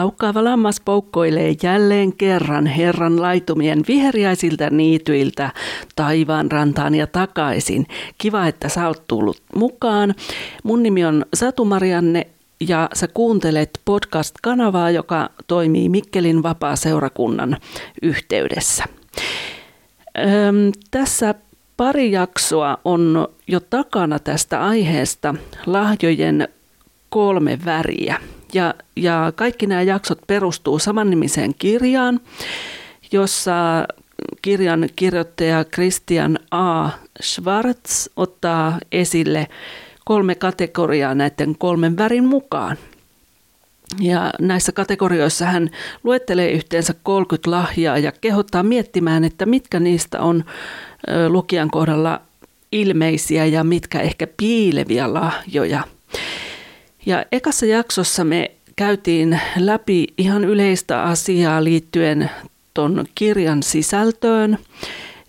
Laukkaava lammas poukkoilee jälleen kerran Herran laitumien viheriäisiltä niityiltä taivaan rantaan ja takaisin. Kiva, että sä oot tullut mukaan. Mun nimi on Satu Marianne ja sä kuuntelet podcast-kanavaa, joka toimii Mikkelin vapaa-seurakunnan yhteydessä. Öm, tässä pari jaksoa on jo takana tästä aiheesta lahjojen kolme väriä. Ja, ja kaikki nämä jaksot perustuu samannimiseen kirjaan, jossa kirjan kirjoittaja Christian A. Schwartz ottaa esille kolme kategoriaa näiden kolmen värin mukaan. Ja näissä kategorioissa hän luettelee yhteensä 30 lahjaa ja kehottaa miettimään, että mitkä niistä on lukijan kohdalla ilmeisiä ja mitkä ehkä piileviä lahjoja. Ja ekassa jaksossa me käytiin läpi ihan yleistä asiaa liittyen ton kirjan sisältöön.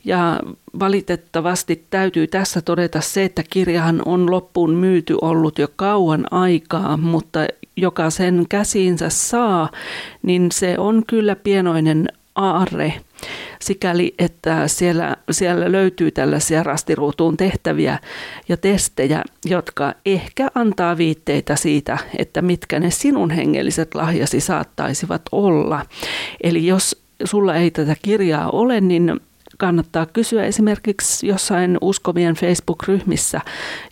Ja valitettavasti täytyy tässä todeta se, että kirjahan on loppuun myyty ollut jo kauan aikaa, mutta joka sen käsiinsä saa, niin se on kyllä pienoinen aarre sikäli, että siellä, siellä löytyy tällaisia rastiruutuun tehtäviä ja testejä, jotka ehkä antaa viitteitä siitä, että mitkä ne sinun hengelliset lahjasi saattaisivat olla. Eli jos sulla ei tätä kirjaa ole, niin kannattaa kysyä esimerkiksi jossain uskovien Facebook-ryhmissä,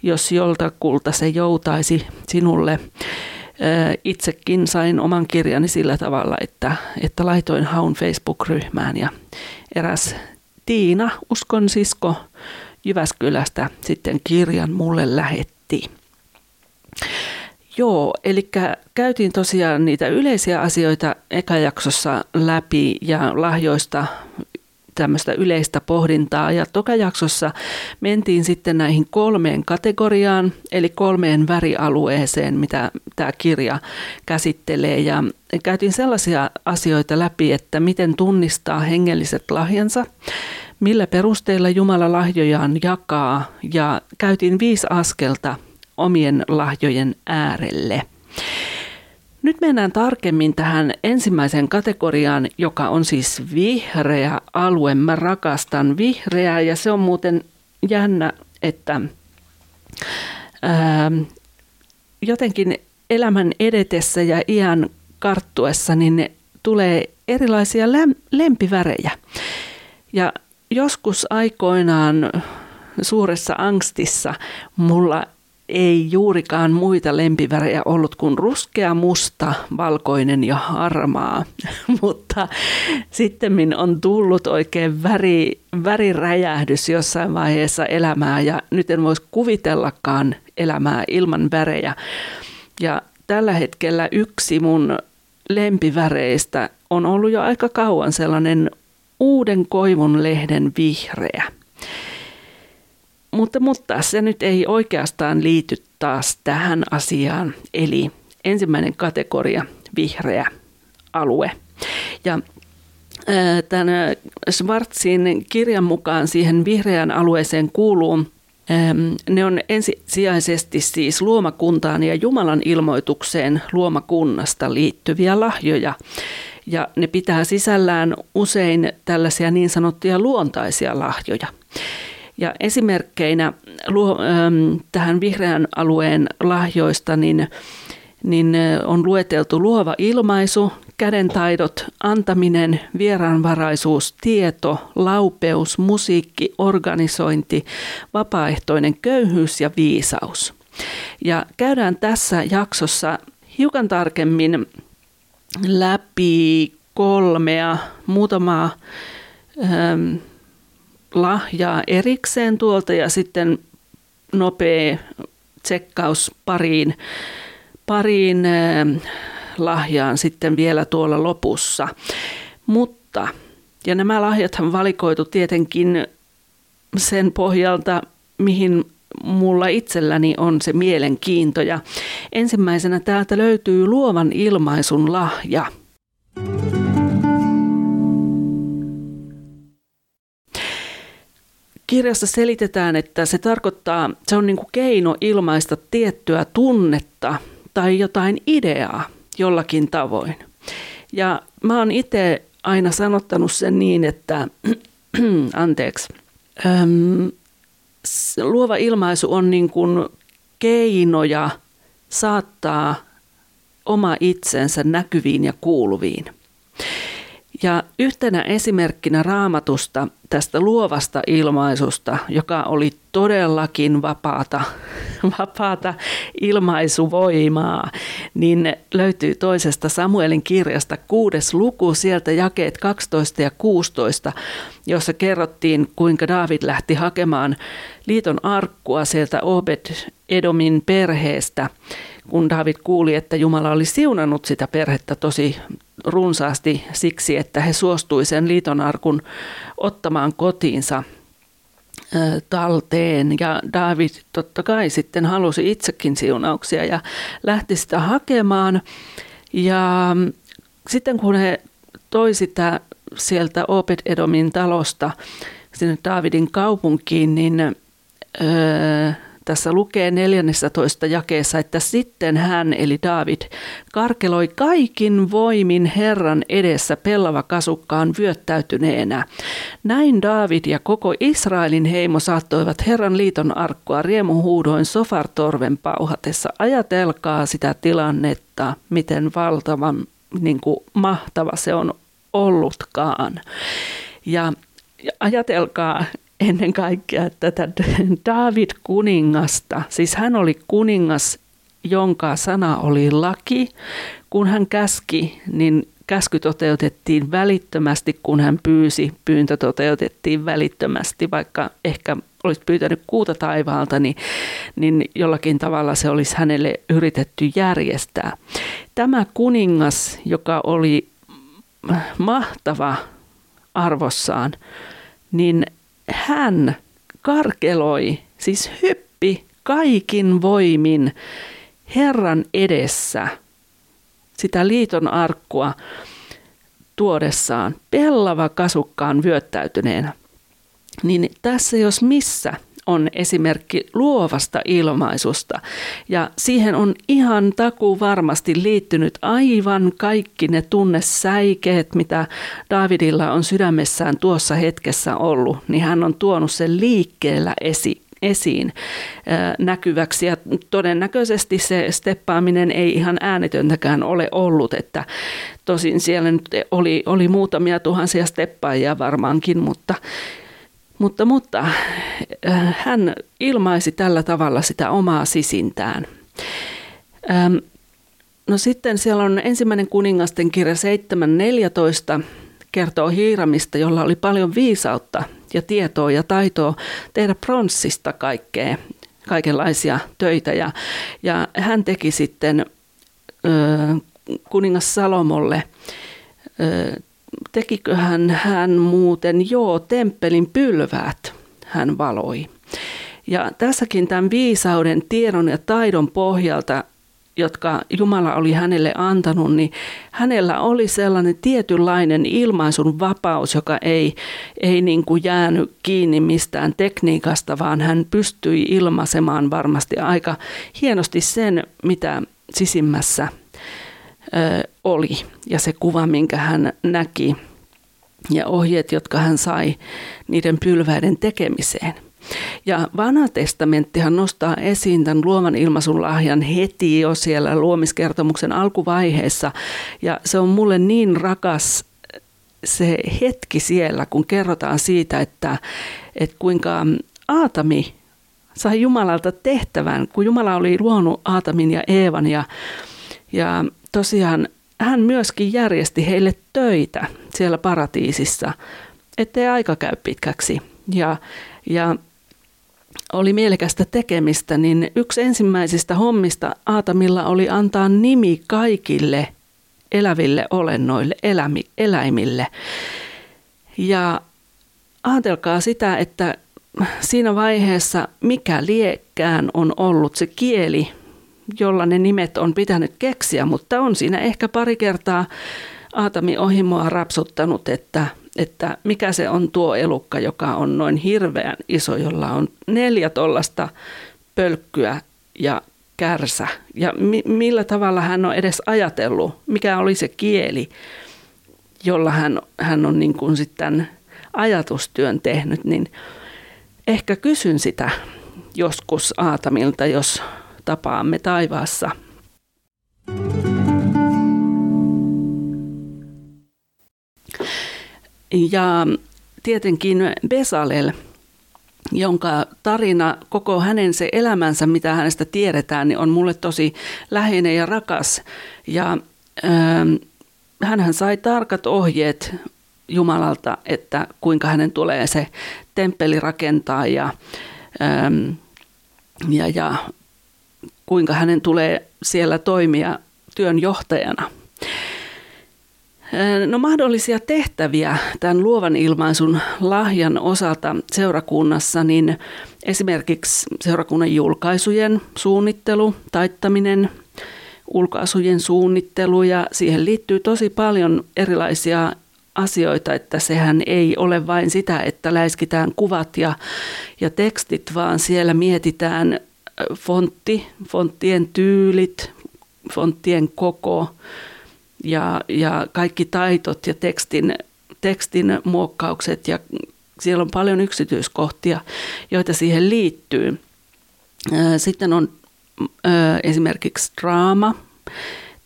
jos joltakulta se joutaisi sinulle itsekin sain oman kirjani sillä tavalla, että, että laitoin haun Facebook-ryhmään ja eräs Tiina, uskon sisko Jyväskylästä, sitten kirjan mulle lähetti. Joo, eli käytiin tosiaan niitä yleisiä asioita ekajaksossa läpi ja lahjoista tämmöistä yleistä pohdintaa. Ja tokajaksossa mentiin sitten näihin kolmeen kategoriaan, eli kolmeen värialueeseen, mitä tämä kirja käsittelee. Ja käytiin sellaisia asioita läpi, että miten tunnistaa hengelliset lahjansa, millä perusteilla Jumala lahjojaan jakaa, ja käytiin viisi askelta omien lahjojen äärelle. Nyt mennään tarkemmin tähän ensimmäiseen kategoriaan, joka on siis vihreä alue. Mä rakastan vihreää ja se on muuten jännä, että ää, jotenkin elämän edetessä ja iän karttuessa niin tulee erilaisia lempivärejä. Ja joskus aikoinaan suuressa angstissa mulla ei juurikaan muita lempivärejä ollut kuin ruskea, musta, valkoinen ja harmaa. Mutta sitten on tullut oikein väri, väriräjähdys jossain vaiheessa elämää ja nyt en voisi kuvitellakaan elämää ilman värejä. Ja tällä hetkellä yksi mun lempiväreistä on ollut jo aika kauan sellainen uuden koivun lehden vihreä. Mutta, mutta se nyt ei oikeastaan liity taas tähän asiaan, eli ensimmäinen kategoria, vihreä alue. Ja tämän Schwarzin kirjan mukaan siihen vihreään alueeseen kuuluu ne on ensisijaisesti siis luomakuntaan ja Jumalan ilmoitukseen luomakunnasta liittyviä lahjoja. Ja ne pitää sisällään usein tällaisia niin sanottuja luontaisia lahjoja. Ja esimerkkeinä ähm, tähän vihreän alueen lahjoista niin, niin on lueteltu luova ilmaisu, kädentaidot, antaminen, vieraanvaraisuus, tieto, laupeus, musiikki, organisointi, vapaaehtoinen köyhyys ja viisaus. Ja käydään tässä jaksossa hiukan tarkemmin läpi kolmea, muutamaa ähm, lahjaa erikseen tuolta ja sitten nopea tsekkaus pariin, pariin lahjaan sitten vielä tuolla lopussa. Mutta, ja nämä lahjathan valikoitu tietenkin sen pohjalta, mihin mulla itselläni on se mielenkiinto. Ja ensimmäisenä täältä löytyy luovan ilmaisun lahja – Kirjassa selitetään, että se tarkoittaa, se on niin kuin keino ilmaista tiettyä tunnetta tai jotain ideaa jollakin tavoin. Ja mä oon itse aina sanottanut sen niin, että anteeksi, äm, luova ilmaisu on niin kuin keinoja saattaa oma itsensä näkyviin ja kuuluviin. Ja yhtenä esimerkkinä raamatusta tästä luovasta ilmaisusta, joka oli todellakin vapaata, vapaata ilmaisuvoimaa, niin löytyy toisesta Samuelin kirjasta kuudes luku, sieltä jakeet 12 ja 16, jossa kerrottiin, kuinka David lähti hakemaan liiton arkkua sieltä Obed Edomin perheestä, kun David kuuli, että Jumala oli siunannut sitä perhettä tosi runsaasti siksi, että he suostui sen liitonarkun ottamaan kotiinsa talteen. Ja David totta kai sitten halusi itsekin siunauksia ja lähti sitä hakemaan. Ja sitten kun he toi sitä sieltä Obed-Edomin talosta sinne Davidin kaupunkiin, niin öö, tässä lukee 14 jakeessa, että sitten hän, eli David, karkeloi kaikin voimin Herran edessä pellava kasukkaan vyöttäytyneenä. Näin David ja koko Israelin heimo saattoivat Herran liiton arkkua riemuhuudoin Sofartorven pauhatessa. Ajatelkaa sitä tilannetta, miten valtavan niin kuin mahtava se on ollutkaan. Ja ajatelkaa, ennen kaikkea tätä David kuningasta. Siis hän oli kuningas, jonka sana oli laki. Kun hän käski, niin käsky toteutettiin välittömästi, kun hän pyysi, pyyntö toteutettiin välittömästi, vaikka ehkä olisi pyytänyt kuuta taivaalta, niin, niin jollakin tavalla se olisi hänelle yritetty järjestää. Tämä kuningas, joka oli mahtava arvossaan, niin hän karkeloi, siis hyppi kaikin voimin Herran edessä sitä liiton arkkua tuodessaan pellava kasukkaan vyöttäytyneenä. Niin tässä jos missä – on esimerkki luovasta ilmaisusta. Ja siihen on ihan takuu varmasti liittynyt aivan kaikki ne tunnesäikeet, mitä Davidilla on sydämessään tuossa hetkessä ollut. Niin hän on tuonut sen liikkeellä esi, esiin näkyväksi ja todennäköisesti se steppaaminen ei ihan äänetöntäkään ole ollut, että tosin siellä nyt oli, oli muutamia tuhansia steppaajia varmaankin, mutta mutta, mutta äh, hän ilmaisi tällä tavalla sitä omaa sisintään. Ähm, no sitten siellä on ensimmäinen kuningasten kirja 7.14 kertoo Hiiramista, jolla oli paljon viisautta ja tietoa ja taitoa tehdä pronssista kaikkea, kaikenlaisia töitä. Ja, ja hän teki sitten ö, kuningas Salomolle ö, tekiköhän hän muuten, joo, temppelin pylväät hän valoi. Ja tässäkin tämän viisauden, tiedon ja taidon pohjalta, jotka Jumala oli hänelle antanut, niin hänellä oli sellainen tietynlainen ilmaisun vapaus, joka ei, ei niin kuin jäänyt kiinni mistään tekniikasta, vaan hän pystyi ilmaisemaan varmasti aika hienosti sen, mitä sisimmässä oli ja se kuva, minkä hän näki ja ohjeet, jotka hän sai niiden pylväiden tekemiseen. Ja vanha testamenttihan nostaa esiin tämän luovan ilmaisun lahjan heti jo siellä luomiskertomuksen alkuvaiheessa. Ja se on mulle niin rakas se hetki siellä, kun kerrotaan siitä, että, että kuinka Aatami sai Jumalalta tehtävän, kun Jumala oli luonut Aatamin ja Eevan ja, ja tosiaan hän myöskin järjesti heille töitä siellä paratiisissa, ettei aika käy pitkäksi. Ja, ja oli mielekästä tekemistä, niin yksi ensimmäisistä hommista Aatamilla oli antaa nimi kaikille eläville olennoille, elämi, eläimille. Ja ajatelkaa sitä, että siinä vaiheessa mikä liekkään on ollut se kieli, jolla ne nimet on pitänyt keksiä, mutta on siinä ehkä pari kertaa Aatami Ohimoa rapsuttanut, että, että mikä se on tuo elukka, joka on noin hirveän iso, jolla on neljä tollasta pölkkyä ja kärsä. Ja mi- millä tavalla hän on edes ajatellut, mikä oli se kieli, jolla hän, hän on niin kuin sitten ajatustyön tehnyt, niin ehkä kysyn sitä joskus Aatamilta, jos tapaamme taivaassa. Ja tietenkin Besalel, jonka tarina, koko hänen se elämänsä, mitä hänestä tiedetään, niin on mulle tosi läheinen ja rakas. Ja äh, hän sai tarkat ohjeet Jumalalta, että kuinka hänen tulee se temppeli rakentaa ja, ähm, ja, ja kuinka hänen tulee siellä toimia työnjohtajana. No mahdollisia tehtäviä tämän luovan ilmaisun lahjan osalta seurakunnassa, niin esimerkiksi seurakunnan julkaisujen suunnittelu, taittaminen, ulkaisujen suunnittelu ja siihen liittyy tosi paljon erilaisia asioita, että sehän ei ole vain sitä, että läiskitään kuvat ja, ja tekstit, vaan siellä mietitään fontti, fonttien tyylit, fonttien koko ja, ja kaikki taitot ja tekstin, tekstin muokkaukset ja siellä on paljon yksityiskohtia, joita siihen liittyy. Sitten on esimerkiksi draama,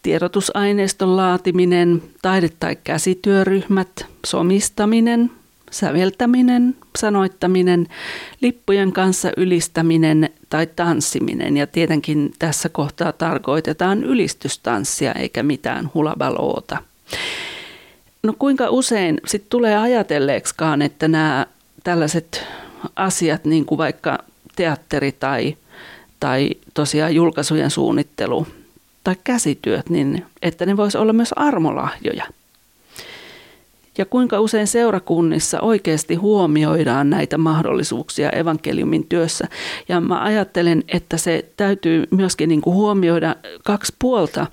tiedotusaineiston laatiminen, taide- tai käsityöryhmät, somistaminen, säveltäminen, sanoittaminen, lippujen kanssa ylistäminen tai tanssiminen. Ja tietenkin tässä kohtaa tarkoitetaan ylistystanssia eikä mitään hulabaloota. No kuinka usein sitten tulee ajatelleeksikaan, että nämä tällaiset asiat, niin kuin vaikka teatteri tai, tai tosiaan julkaisujen suunnittelu tai käsityöt, niin että ne voisi olla myös armolahjoja – ja kuinka usein seurakunnissa oikeasti huomioidaan näitä mahdollisuuksia evankeliumin työssä. Ja mä ajattelen, että se täytyy myöskin niin kuin huomioida kaksi puolta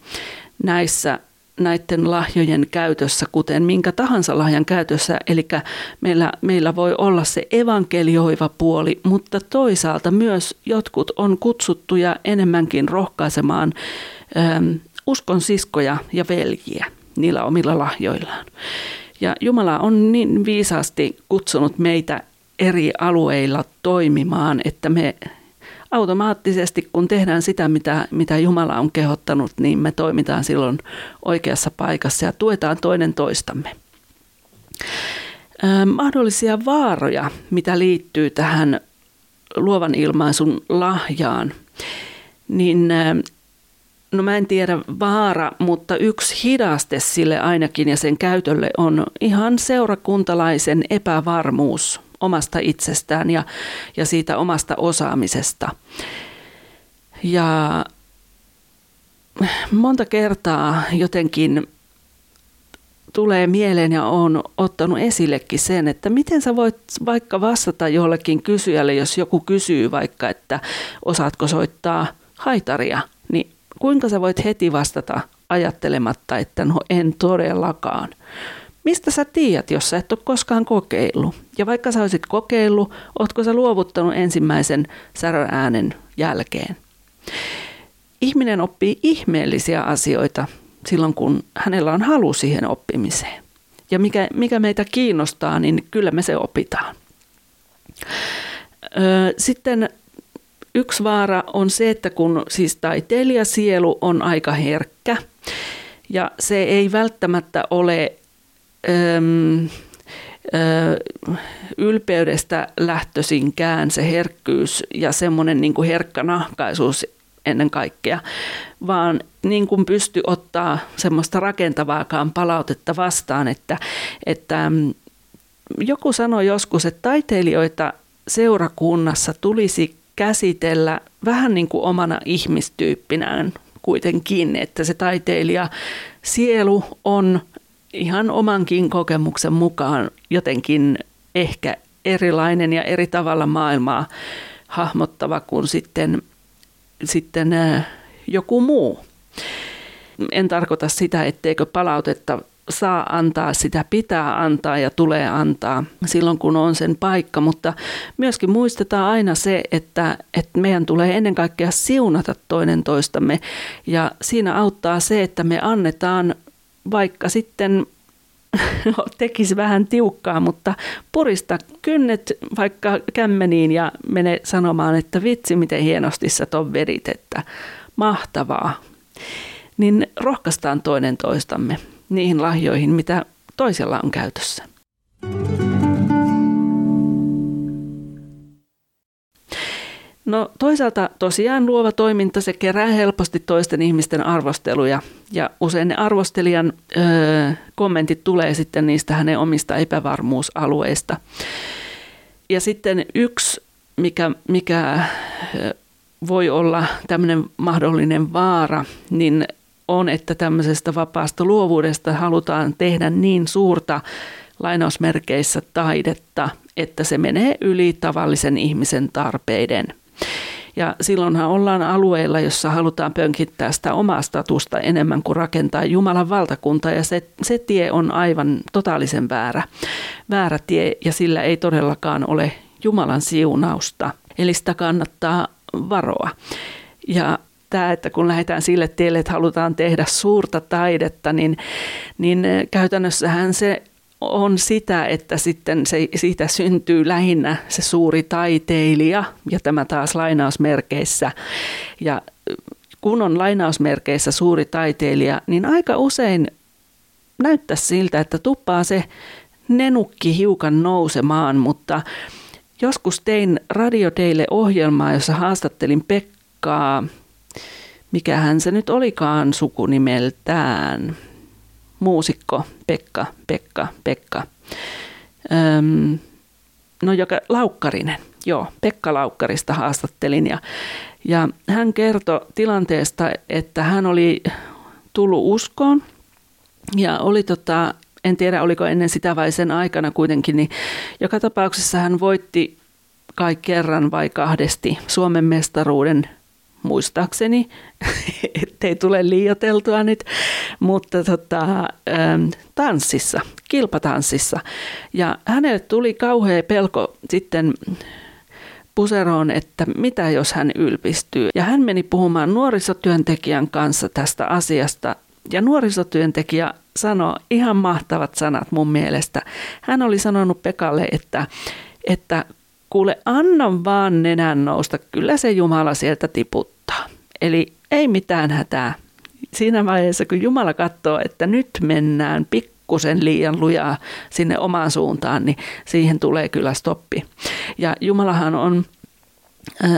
näissä näiden lahjojen käytössä, kuten minkä tahansa lahjan käytössä. Eli meillä, meillä voi olla se evankelioiva puoli, mutta toisaalta myös jotkut on kutsuttuja enemmänkin rohkaisemaan äm, uskon siskoja ja veljiä niillä omilla lahjoillaan. Ja Jumala on niin viisaasti kutsunut meitä eri alueilla toimimaan, että me automaattisesti, kun tehdään sitä, mitä, mitä Jumala on kehottanut, niin me toimitaan silloin oikeassa paikassa ja tuetaan toinen toistamme. mahdollisia vaaroja, mitä liittyy tähän luovan ilmaisun lahjaan, niin no mä en tiedä vaara, mutta yksi hidaste sille ainakin ja sen käytölle on ihan seurakuntalaisen epävarmuus omasta itsestään ja, ja siitä omasta osaamisesta. Ja monta kertaa jotenkin tulee mieleen ja on ottanut esillekin sen, että miten sä voit vaikka vastata jollekin kysyjälle, jos joku kysyy vaikka, että osaatko soittaa haitaria, kuinka sä voit heti vastata ajattelematta, että no en todellakaan. Mistä sä tiedät, jos sä et ole koskaan kokeillut? Ja vaikka sä olisit kokeillut, ootko sä luovuttanut ensimmäisen säröäänen jälkeen? Ihminen oppii ihmeellisiä asioita silloin, kun hänellä on halu siihen oppimiseen. Ja mikä, mikä meitä kiinnostaa, niin kyllä me se opitaan. Sitten Yksi vaara on se, että kun siis taiteilijasielu on aika herkkä ja se ei välttämättä ole äm, ö, ylpeydestä lähtöisinkään se herkkyys ja semmoinen niin kuin herkkä nahkaisuus ennen kaikkea, vaan niin kuin pysty ottaa semmoista rakentavaakaan palautetta vastaan, että, että joku sanoi joskus, että taiteilijoita seurakunnassa tulisi käsitellä vähän niin kuin omana ihmistyyppinään kuitenkin, että se taiteilija sielu on ihan omankin kokemuksen mukaan jotenkin ehkä erilainen ja eri tavalla maailmaa hahmottava kuin sitten, sitten joku muu. En tarkoita sitä, etteikö palautetta saa antaa, sitä pitää antaa ja tulee antaa silloin, kun on sen paikka. Mutta myöskin muistetaan aina se, että, että meidän tulee ennen kaikkea siunata toinen toistamme. Ja siinä auttaa se, että me annetaan vaikka sitten tekisi vähän tiukkaa, mutta purista kynnet vaikka kämmeniin ja mene sanomaan, että vitsi miten hienosti sä ton vedit, että mahtavaa. Niin rohkaistaan toinen toistamme niihin lahjoihin, mitä toisella on käytössä. No toisaalta tosiaan luova toiminta, se kerää helposti toisten ihmisten arvosteluja ja usein ne arvostelijan öö, kommentit tulee sitten niistä hänen omista epävarmuusalueista. Ja sitten yksi, mikä, mikä voi olla tämmöinen mahdollinen vaara, niin on, että tämmöisestä vapaasta luovuudesta halutaan tehdä niin suurta lainausmerkeissä taidetta, että se menee yli tavallisen ihmisen tarpeiden. Ja silloinhan ollaan alueilla, jossa halutaan pönkittää sitä omaa statusta enemmän kuin rakentaa Jumalan valtakunta. Ja se, se tie on aivan totaalisen väärä, väärä tie ja sillä ei todellakaan ole Jumalan siunausta. Eli sitä kannattaa varoa. Ja tämä, että kun lähdetään sille tielle, että halutaan tehdä suurta taidetta, niin, niin käytännössähän se on sitä, että sitten se, siitä syntyy lähinnä se suuri taiteilija, ja tämä taas lainausmerkeissä. Ja kun on lainausmerkeissä suuri taiteilija, niin aika usein näyttää siltä, että tuppaa se nenukki hiukan nousemaan, mutta joskus tein Radio teille ohjelmaa, jossa haastattelin Pekkaa, mikähän se nyt olikaan sukunimeltään, muusikko Pekka, Pekka, Pekka. Öm, no joka, Laukkarinen, joo, Pekka Laukkarista haastattelin ja, ja hän kertoi tilanteesta, että hän oli tullut uskoon ja oli tota, en tiedä oliko ennen sitä vai sen aikana kuitenkin, niin joka tapauksessa hän voitti kai kerran vai kahdesti Suomen mestaruuden muistaakseni, ettei tule liioteltua nyt, mutta tota, ähm, tanssissa, kilpatanssissa. Ja hänelle tuli kauhea pelko sitten puseroon, että mitä jos hän ylpistyy. Ja hän meni puhumaan nuorisotyöntekijän kanssa tästä asiasta. Ja nuorisotyöntekijä sanoi ihan mahtavat sanat mun mielestä. Hän oli sanonut Pekalle, että, että kuule, anna vaan nenän nousta, kyllä se Jumala sieltä tiputtaa. Eli ei mitään hätää. Siinä vaiheessa, kun Jumala katsoo, että nyt mennään pikkusen liian lujaa sinne omaan suuntaan, niin siihen tulee kyllä stoppi. Ja Jumalahan on äh,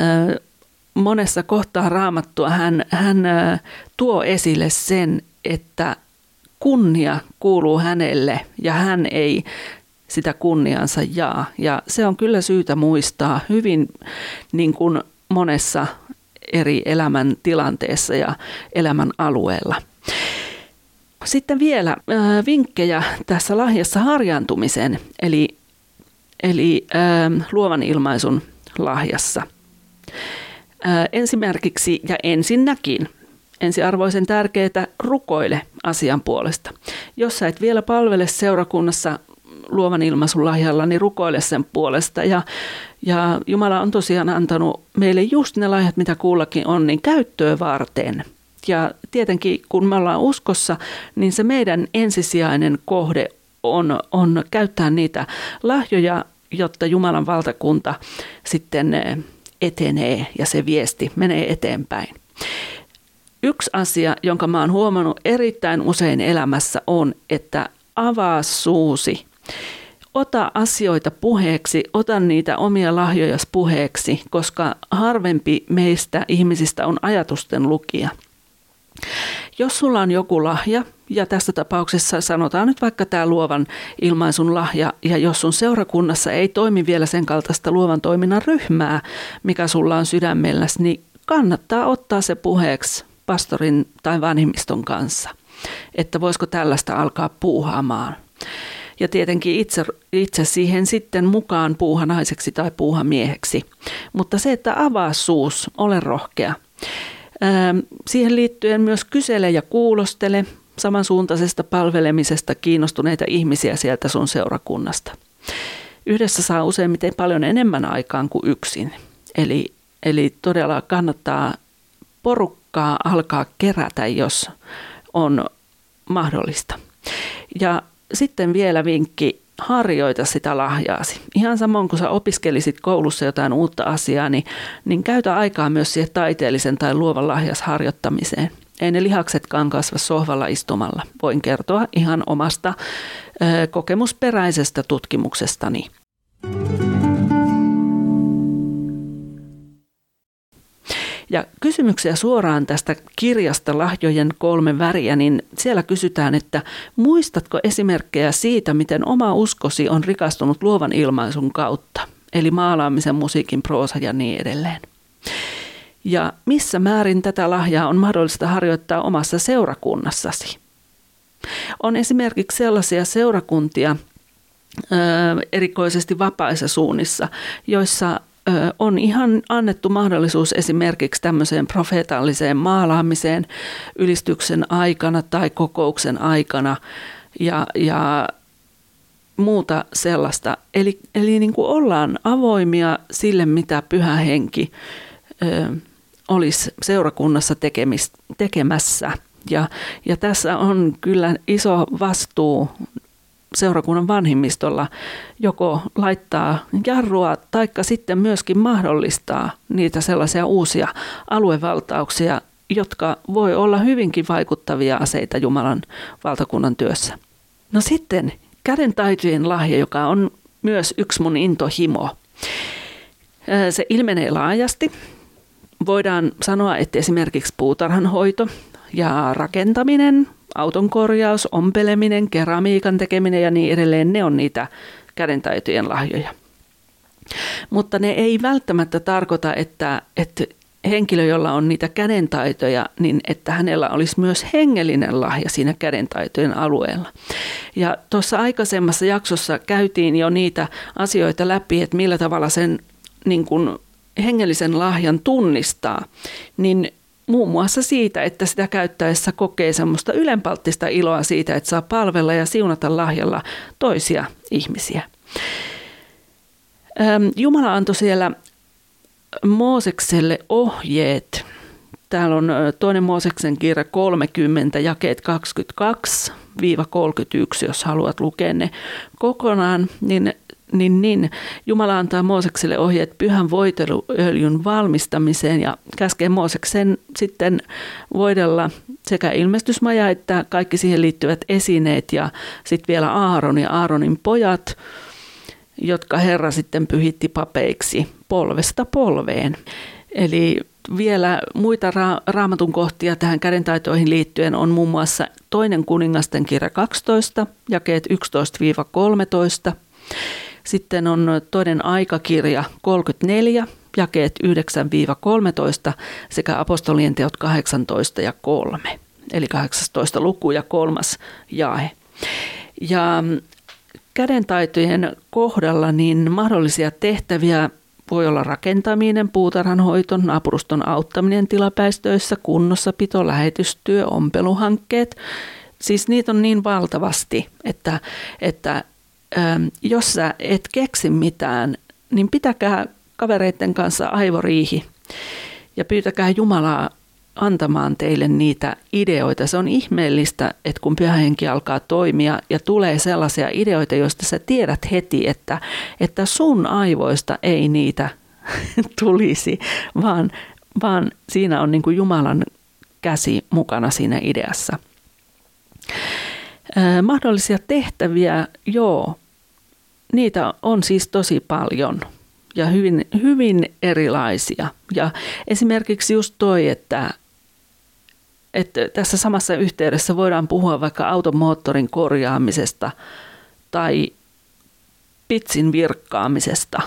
monessa kohtaa raamattua, hän, hän äh, tuo esille sen, että kunnia kuuluu hänelle ja hän ei sitä kunniansa jaa. Ja se on kyllä syytä muistaa hyvin niin kuin monessa eri elämän tilanteessa ja elämän alueella. Sitten vielä äh, vinkkejä tässä lahjassa harjaantumisen, eli, eli äh, luovan ilmaisun lahjassa. Äh, ensimmäiseksi ja ensinnäkin ensiarvoisen tärkeää rukoile asian puolesta. Jos sä et vielä palvele seurakunnassa luovan ilmaisun lahjalla, niin rukoile sen puolesta. Ja, ja Jumala on tosiaan antanut meille just ne lahjat, mitä kullakin on, niin käyttöä varten. Ja tietenkin kun me ollaan uskossa, niin se meidän ensisijainen kohde on, on käyttää niitä lahjoja, jotta Jumalan valtakunta sitten eh, etenee ja se viesti menee eteenpäin. Yksi asia, jonka mä oon huomannut erittäin usein elämässä on, että avaa suusi Ota asioita puheeksi, ota niitä omia lahjoja puheeksi, koska harvempi meistä ihmisistä on ajatusten lukija. Jos sulla on joku lahja, ja tässä tapauksessa sanotaan nyt vaikka tämä luovan ilmaisun lahja, ja jos sun seurakunnassa ei toimi vielä sen kaltaista luovan toiminnan ryhmää, mikä sulla on sydämelläsi, niin kannattaa ottaa se puheeksi pastorin tai vanhimmiston kanssa, että voisiko tällaista alkaa puuhaamaan ja tietenkin itse, itse siihen sitten mukaan puuhanaiseksi tai puuhamieheksi. Mutta se, että avaa suus, ole rohkea. Ähm, siihen liittyen myös kysele ja kuulostele, samansuuntaisesta palvelemisesta kiinnostuneita ihmisiä sieltä sun seurakunnasta. Yhdessä saa useimmiten paljon enemmän aikaan kuin yksin. Eli, eli todella kannattaa porukkaa alkaa kerätä, jos on mahdollista. Ja sitten vielä vinkki, harjoita sitä lahjaasi. Ihan samoin kuin sä opiskelisit koulussa jotain uutta asiaa, niin, niin käytä aikaa myös siihen taiteellisen tai luovan lahjas harjoittamiseen. Ei ne lihaksetkaan kasva sohvalla istumalla. Voin kertoa ihan omasta ö, kokemusperäisestä tutkimuksestani. Ja kysymyksiä suoraan tästä kirjasta Lahjojen kolme väriä, niin siellä kysytään, että muistatko esimerkkejä siitä, miten oma uskosi on rikastunut luovan ilmaisun kautta, eli maalaamisen, musiikin, proosa ja niin edelleen. Ja missä määrin tätä lahjaa on mahdollista harjoittaa omassa seurakunnassasi? On esimerkiksi sellaisia seurakuntia, erikoisesti vapaissa suunnissa, joissa on ihan annettu mahdollisuus esimerkiksi tämmöiseen profeetalliseen maalaamiseen ylistyksen aikana tai kokouksen aikana ja, ja muuta sellaista. Eli, eli niin kuin ollaan avoimia sille, mitä pyhä henki ö, olisi seurakunnassa tekemis, tekemässä. Ja, ja tässä on kyllä iso vastuu seurakunnan vanhimmistolla joko laittaa jarrua taikka sitten myöskin mahdollistaa niitä sellaisia uusia aluevaltauksia, jotka voi olla hyvinkin vaikuttavia aseita Jumalan valtakunnan työssä. No sitten käden taitojen lahja, joka on myös yksi mun intohimo. Se ilmenee laajasti. Voidaan sanoa, että esimerkiksi puutarhanhoito ja rakentaminen auton korjaus, ompeleminen, keramiikan tekeminen ja niin edelleen, ne on niitä kädentaitojen lahjoja. Mutta ne ei välttämättä tarkoita, että, että henkilö, jolla on niitä kädentaitoja, niin että hänellä olisi myös hengellinen lahja siinä kädentaitojen alueella. Ja tuossa aikaisemmassa jaksossa käytiin jo niitä asioita läpi, että millä tavalla sen niin kuin hengellisen lahjan tunnistaa, niin muun muassa siitä, että sitä käyttäessä kokee semmoista ylenpalttista iloa siitä, että saa palvella ja siunata lahjalla toisia ihmisiä. Jumala antoi siellä Moosekselle ohjeet. Täällä on toinen Mooseksen kirja 30, jakeet 22-31, jos haluat lukea ne kokonaan, niin niin, niin Jumala antaa Moosekselle ohjeet pyhän voiteluöljyn valmistamiseen ja käskee Mooseksen sitten voidella sekä ilmestysmaja että kaikki siihen liittyvät esineet ja sitten vielä Aaron ja Aaronin pojat, jotka Herra sitten pyhitti papeiksi polvesta polveen. Eli vielä muita ra- raamatun kohtia tähän kädentaitoihin liittyen on muun muassa toinen kuningasten kirja 12, jakeet 11-13, sitten on toinen aikakirja 34, jakeet 9-13 sekä apostolien teot 18 ja 3, eli 18 luku ja kolmas jae. Ja kädentaitojen kohdalla niin mahdollisia tehtäviä voi olla rakentaminen, puutarhanhoito, naapuruston auttaminen tilapäistöissä, kunnossapito, lähetystyö, ompeluhankkeet. Siis niitä on niin valtavasti, että, että jos sä et keksi mitään, niin pitäkää kavereiden kanssa aivoriihi ja pyytäkää Jumalaa antamaan teille niitä ideoita. Se on ihmeellistä, että kun pyhä henki alkaa toimia ja tulee sellaisia ideoita, joista sä tiedät heti, että, että sun aivoista ei niitä tulisi, vaan, vaan siinä on niin kuin Jumalan käsi mukana siinä ideassa. mahdollisia tehtäviä, joo, niitä on siis tosi paljon ja hyvin, hyvin erilaisia. Ja esimerkiksi just toi, että, että tässä samassa yhteydessä voidaan puhua vaikka auton moottorin korjaamisesta tai pitsin virkkaamisesta,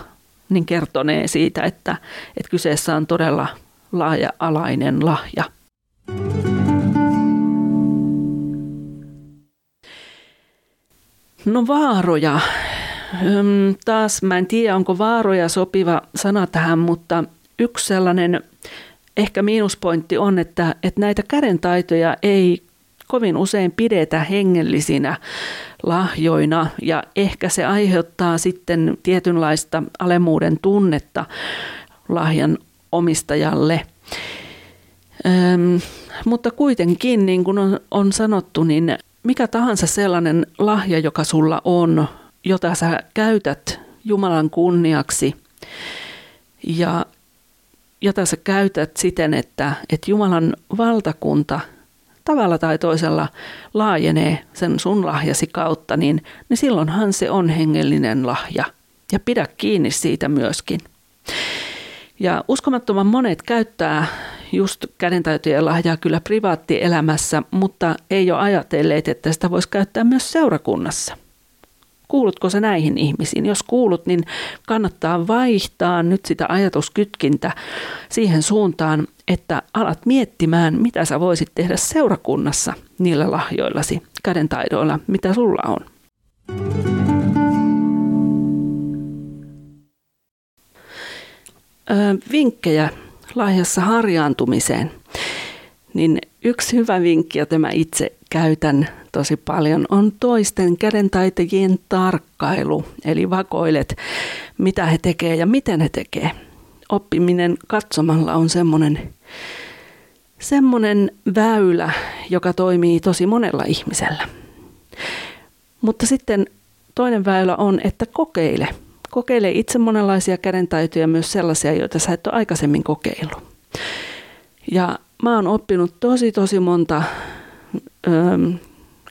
niin kertonee siitä, että, että kyseessä on todella laaja-alainen lahja. No vaaroja taas mä en tiedä, onko vaaroja sopiva sana tähän, mutta yksi sellainen ehkä miinuspointti on, että, että näitä kädentaitoja ei kovin usein pidetä hengellisinä lahjoina ja ehkä se aiheuttaa sitten tietynlaista alemuuden tunnetta lahjan omistajalle. Öm, mutta kuitenkin, niin kuin on, on sanottu, niin mikä tahansa sellainen lahja, joka sulla on, jota sä käytät Jumalan kunniaksi ja jota sä käytät siten, että, että Jumalan valtakunta tavalla tai toisella laajenee sen sun lahjasi kautta, niin, niin silloinhan se on hengellinen lahja. Ja pidä kiinni siitä myöskin. Ja uskomattoman monet käyttää just kädentaitojen lahjaa kyllä privaattielämässä, mutta ei ole ajatelleet, että sitä voisi käyttää myös seurakunnassa. Kuulutko se näihin ihmisiin? Jos kuulut, niin kannattaa vaihtaa nyt sitä ajatuskytkintä siihen suuntaan, että alat miettimään, mitä sä voisit tehdä seurakunnassa niillä lahjoillasi, kädentaidoilla, mitä sulla on. Öö, vinkkejä lahjassa harjaantumiseen. Niin yksi hyvä vinkki, jota mä itse käytän tosi paljon, on toisten kädentaitajien tarkkailu. Eli vakoilet, mitä he tekee ja miten he tekee. Oppiminen katsomalla on semmoinen semmoinen väylä, joka toimii tosi monella ihmisellä. Mutta sitten toinen väylä on, että kokeile. Kokeile itse monenlaisia kädentaitoja, myös sellaisia, joita sä et ole aikaisemmin kokeillut. Ja mä oon oppinut tosi tosi monta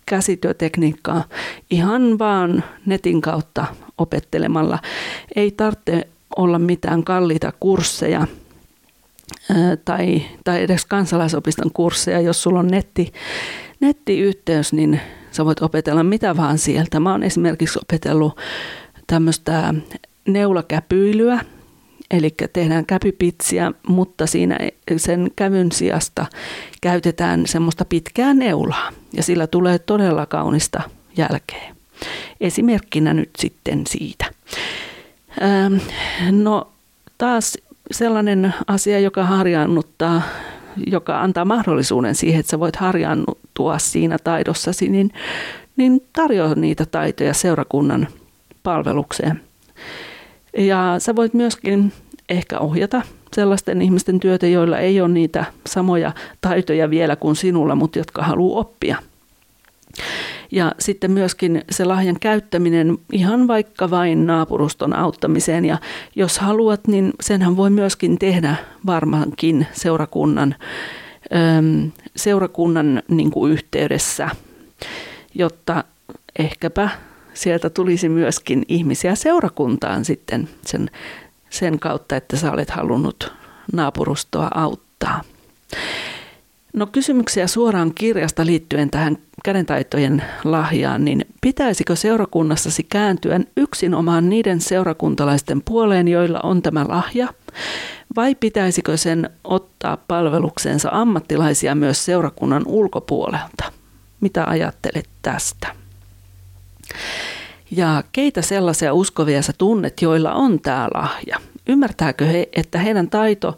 käsityötekniikkaa ihan vaan netin kautta opettelemalla. Ei tarvitse olla mitään kalliita kursseja tai, tai edes kansalaisopiston kursseja. Jos sulla on netti, nettiyhteys, niin sä voit opetella mitä vaan sieltä. Mä oon esimerkiksi opetellut tämmöistä neulakäpyilyä, eli tehdään käpypitsiä, mutta siinä sen kävyn sijasta käytetään semmoista pitkää neulaa ja sillä tulee todella kaunista jälkeä. Esimerkkinä nyt sitten siitä. Ähm, no taas sellainen asia, joka harjaannuttaa, joka antaa mahdollisuuden siihen, että sä voit harjaannuttua siinä taidossasi, niin, niin tarjoa niitä taitoja seurakunnan palvelukseen. Ja sä voit myöskin ehkä ohjata sellaisten ihmisten työtä, joilla ei ole niitä samoja taitoja vielä kuin sinulla, mutta jotka haluaa oppia. Ja sitten myöskin se lahjan käyttäminen ihan vaikka vain naapuruston auttamiseen. Ja jos haluat, niin senhän voi myöskin tehdä varmaankin seurakunnan, seurakunnan niin kuin yhteydessä, jotta ehkäpä sieltä tulisi myöskin ihmisiä seurakuntaan sitten sen, sen kautta, että sä olet halunnut naapurustoa auttaa. No kysymyksiä suoraan kirjasta liittyen tähän kädentaitojen lahjaan, niin pitäisikö seurakunnassasi kääntyä yksinomaan niiden seurakuntalaisten puoleen, joilla on tämä lahja, vai pitäisikö sen ottaa palvelukseensa ammattilaisia myös seurakunnan ulkopuolelta? Mitä ajattelet tästä? Ja keitä sellaisia uskovia sä tunnet, joilla on tämä lahja? Ymmärtääkö he, että heidän taito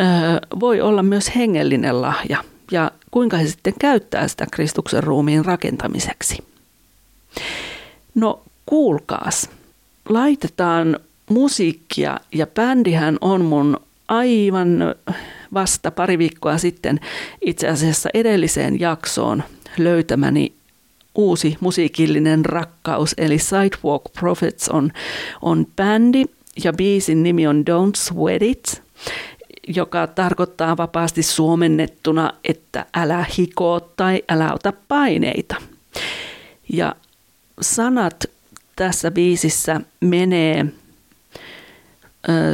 ö, voi olla myös hengellinen lahja? Ja kuinka he sitten käyttää sitä Kristuksen ruumiin rakentamiseksi? No kuulkaas, laitetaan musiikkia ja bändihän on mun aivan vasta pari viikkoa sitten itse asiassa edelliseen jaksoon löytämäni uusi musiikillinen rakkaus, eli Sidewalk Prophets on, on bändi ja biisin nimi on Don't Sweat It, joka tarkoittaa vapaasti suomennettuna, että älä hikoo tai älä ota paineita. Ja sanat tässä biisissä menee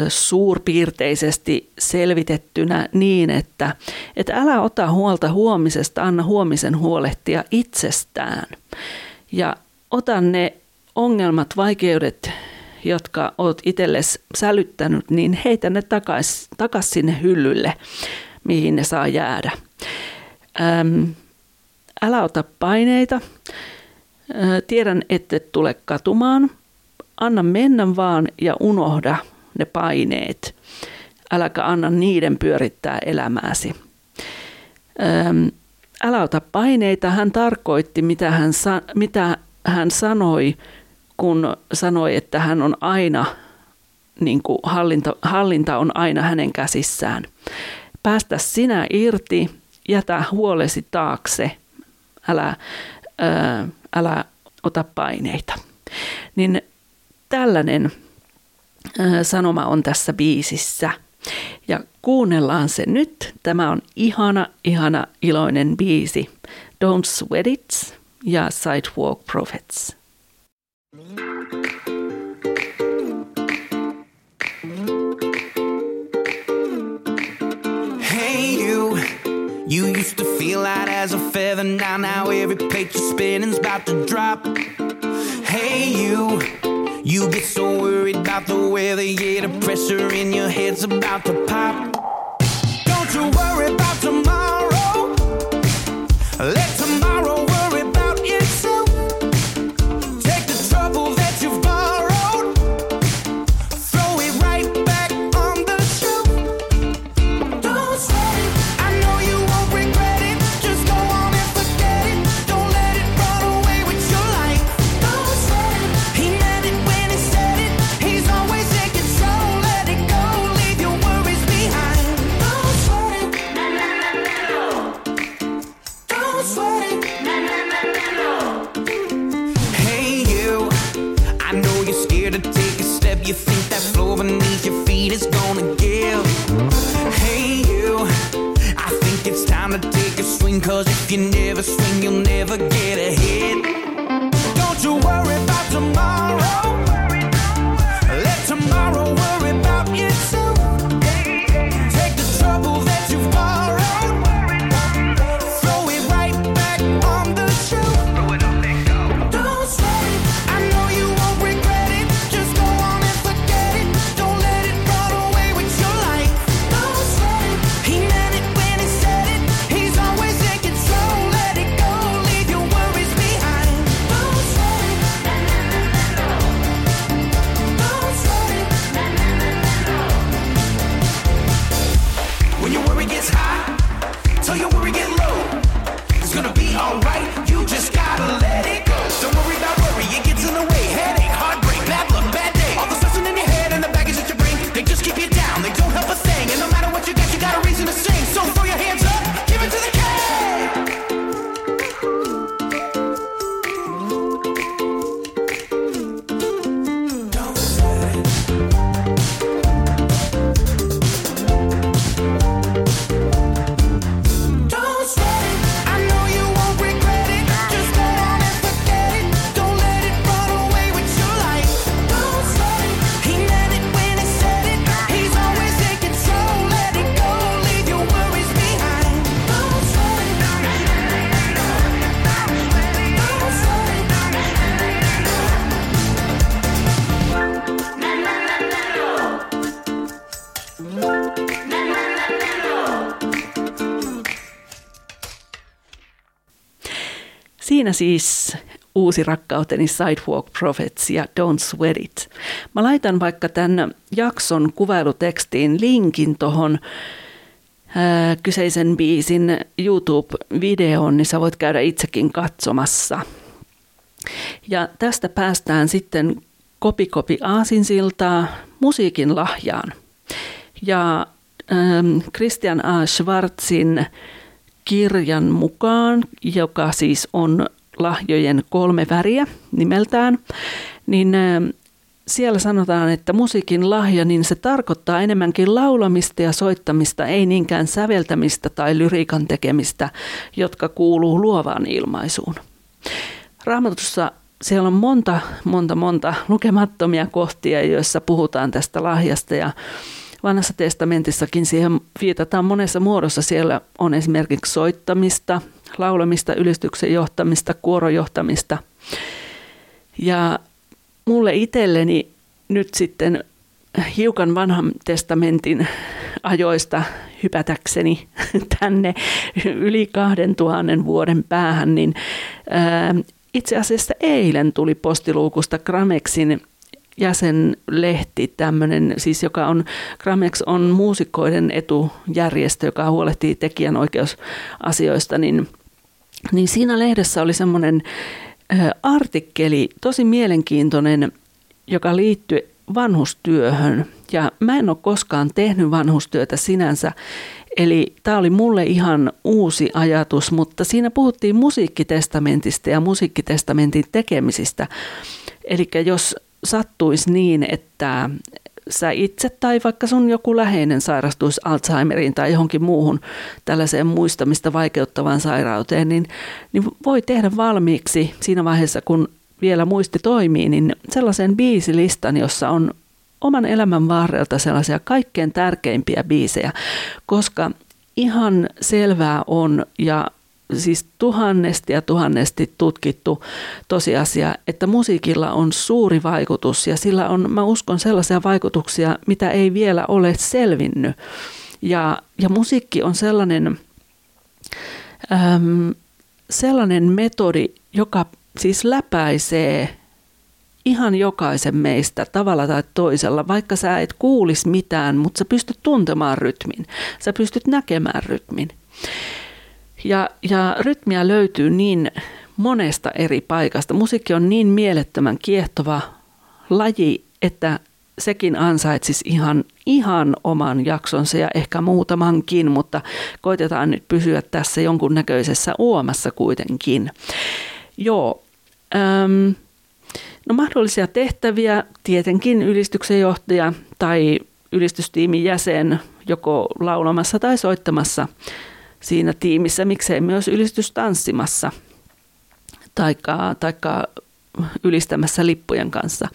suurpiirteisesti selvitettynä niin, että, että älä ota huolta huomisesta, anna huomisen huolehtia itsestään. Ja ota ne ongelmat, vaikeudet, jotka olet itsellesi sälyttänyt, niin heitä ne takaisin takas sinne hyllylle, mihin ne saa jäädä. Äm, älä ota paineita. Tiedän, että et tule katumaan. Anna mennä vaan ja unohda ne paineet. Äläkä anna niiden pyörittää elämääsi. Öm, älä ota paineita, hän tarkoitti, mitä hän, sa- mitä hän sanoi, kun sanoi, että hän on aina, niin kuin hallinta, hallinta on aina hänen käsissään. Päästä sinä irti, jätä huolesi taakse, älä, älä ota paineita. Niin tällainen sanoma on tässä biisissä. Ja kuunnellaan se nyt. Tämä on ihana, ihana, iloinen biisi. Don't Sweat It ja Sidewalk Prophets. You used to feel light as a feather. Now, now every page you're spinning's about to drop. Hey you, you get so worried about the weather. Yeah, the pressure in your head's about to pop. Don't you worry about tomorrow. Let thing you'll never get Siinä siis uusi rakkauteni Sidewalk Prophets ja Don't Sweat It. Mä laitan vaikka tämän jakson kuvailutekstiin linkin tuohon kyseisen biisin YouTube-videoon, niin sä voit käydä itsekin katsomassa. Ja tästä päästään sitten kopikopi aasinsiltaa musiikin lahjaan. Ja ähm, Christian A. Schwarzin kirjan mukaan, joka siis on lahjojen kolme väriä nimeltään, niin siellä sanotaan, että musiikin lahja, niin se tarkoittaa enemmänkin laulamista ja soittamista, ei niinkään säveltämistä tai lyriikan tekemistä, jotka kuuluu luovaan ilmaisuun. Raamatussa siellä on monta, monta, monta lukemattomia kohtia, joissa puhutaan tästä lahjasta ja vanhassa testamentissakin siihen viitataan monessa muodossa. Siellä on esimerkiksi soittamista, laulamista, ylistyksen johtamista, kuorojohtamista. Ja mulle itselleni nyt sitten hiukan vanhan testamentin ajoista hypätäkseni tänne yli kahden tuhannen vuoden päähän, niin itse asiassa eilen tuli postiluukusta Gramexin jäsenlehti, tämmöinen, siis joka on, Gramex on muusikoiden etujärjestö, joka huolehtii tekijänoikeusasioista, niin niin siinä lehdessä oli semmoinen artikkeli, tosi mielenkiintoinen, joka liittyi vanhustyöhön. Ja mä en ole koskaan tehnyt vanhustyötä sinänsä, eli tämä oli mulle ihan uusi ajatus, mutta siinä puhuttiin musiikkitestamentista ja musiikkitestamentin tekemisistä. Eli jos sattuisi niin, että sä itse tai vaikka sun joku läheinen sairastuisi Alzheimeriin tai johonkin muuhun tällaiseen muistamista vaikeuttavaan sairauteen, niin, niin voi tehdä valmiiksi siinä vaiheessa, kun vielä muisti toimii, niin sellaisen biisilistan, jossa on oman elämän varrelta sellaisia kaikkein tärkeimpiä biisejä, koska ihan selvää on ja siis tuhannesti ja tuhannesti tutkittu tosiasia, että musiikilla on suuri vaikutus ja sillä on, mä uskon, sellaisia vaikutuksia, mitä ei vielä ole selvinnyt. Ja, ja musiikki on sellainen, äm, sellainen metodi, joka siis läpäisee ihan jokaisen meistä tavalla tai toisella, vaikka sä et kuulis mitään, mutta sä pystyt tuntemaan rytmin, sä pystyt näkemään rytmin. Ja, ja rytmiä löytyy niin monesta eri paikasta. Musiikki on niin mielettömän kiehtova laji, että sekin ansaitsisi ihan, ihan oman jaksonsa ja ehkä muutamankin, mutta koitetaan nyt pysyä tässä jonkunnäköisessä uomassa kuitenkin. Joo, äm, no mahdollisia tehtäviä, tietenkin ylistyksen johtaja tai ylistystiimin jäsen joko laulamassa tai soittamassa siinä tiimissä, miksei myös ylistystanssimassa taikka, taikka ylistämässä lippujen kanssa.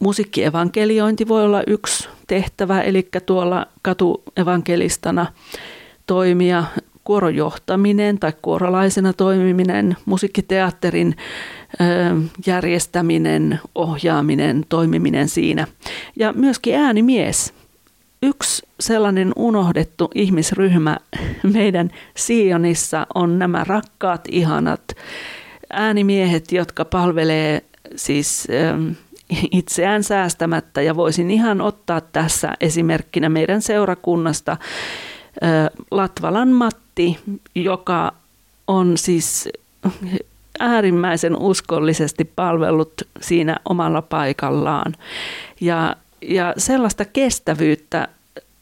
musiikkievankeliointi voi olla yksi tehtävä, eli tuolla katuevankelistana toimia, kuorojohtaminen tai kuorolaisena toimiminen, musiikkiteatterin järjestäminen, ohjaaminen, toimiminen siinä ja myöskin äänimies – yksi sellainen unohdettu ihmisryhmä meidän Sionissa on nämä rakkaat, ihanat äänimiehet, jotka palvelee siis ähm, itseään säästämättä ja voisin ihan ottaa tässä esimerkkinä meidän seurakunnasta äh, Latvalan Matti, joka on siis äärimmäisen uskollisesti palvellut siinä omalla paikallaan. Ja ja sellaista kestävyyttä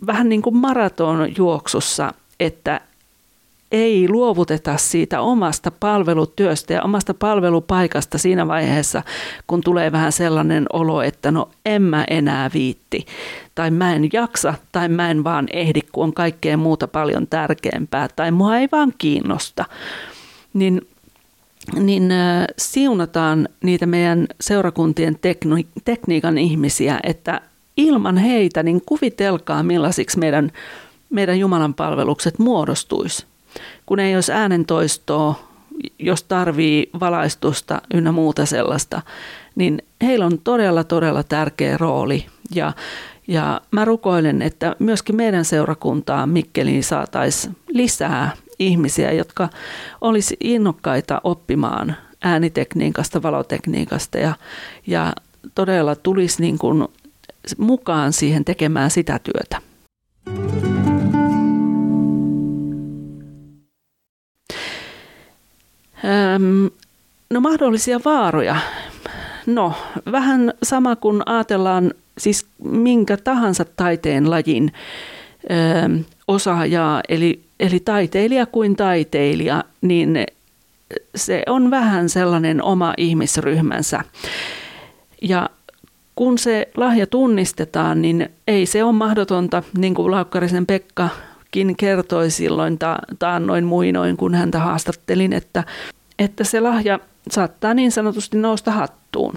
vähän niin kuin maratonjuoksussa, että ei luovuteta siitä omasta palvelutyöstä ja omasta palvelupaikasta siinä vaiheessa, kun tulee vähän sellainen olo, että no en mä enää viitti, tai mä en jaksa, tai mä en vaan ehdi, kun on kaikkea muuta paljon tärkeämpää, tai mua ei vaan kiinnosta. Niin niin siunataan niitä meidän seurakuntien tekni- tekniikan ihmisiä, että ilman heitä niin kuvitelkaa millaisiksi meidän, meidän Jumalan palvelukset muodostuisi. Kun ei olisi äänentoistoa, jos tarvii valaistusta ynnä muuta sellaista, niin heillä on todella, todella tärkeä rooli. Ja, ja mä rukoilen, että myöskin meidän seurakuntaa Mikkeliin saataisiin lisää ihmisiä, jotka olisi innokkaita oppimaan äänitekniikasta, valotekniikasta ja, ja todella tulisi niin kuin mukaan siihen tekemään sitä työtä. Öm, no mahdollisia vaaroja. No vähän sama kuin ajatellaan siis minkä tahansa taiteen lajin osaajaa, eli eli taiteilija kuin taiteilija, niin se on vähän sellainen oma ihmisryhmänsä. Ja kun se lahja tunnistetaan, niin ei se ole mahdotonta, niin kuin Laukkarisen Pekkakin kertoi silloin ta- taannoin muinoin, kun häntä haastattelin, että, että se lahja saattaa niin sanotusti nousta hattuun.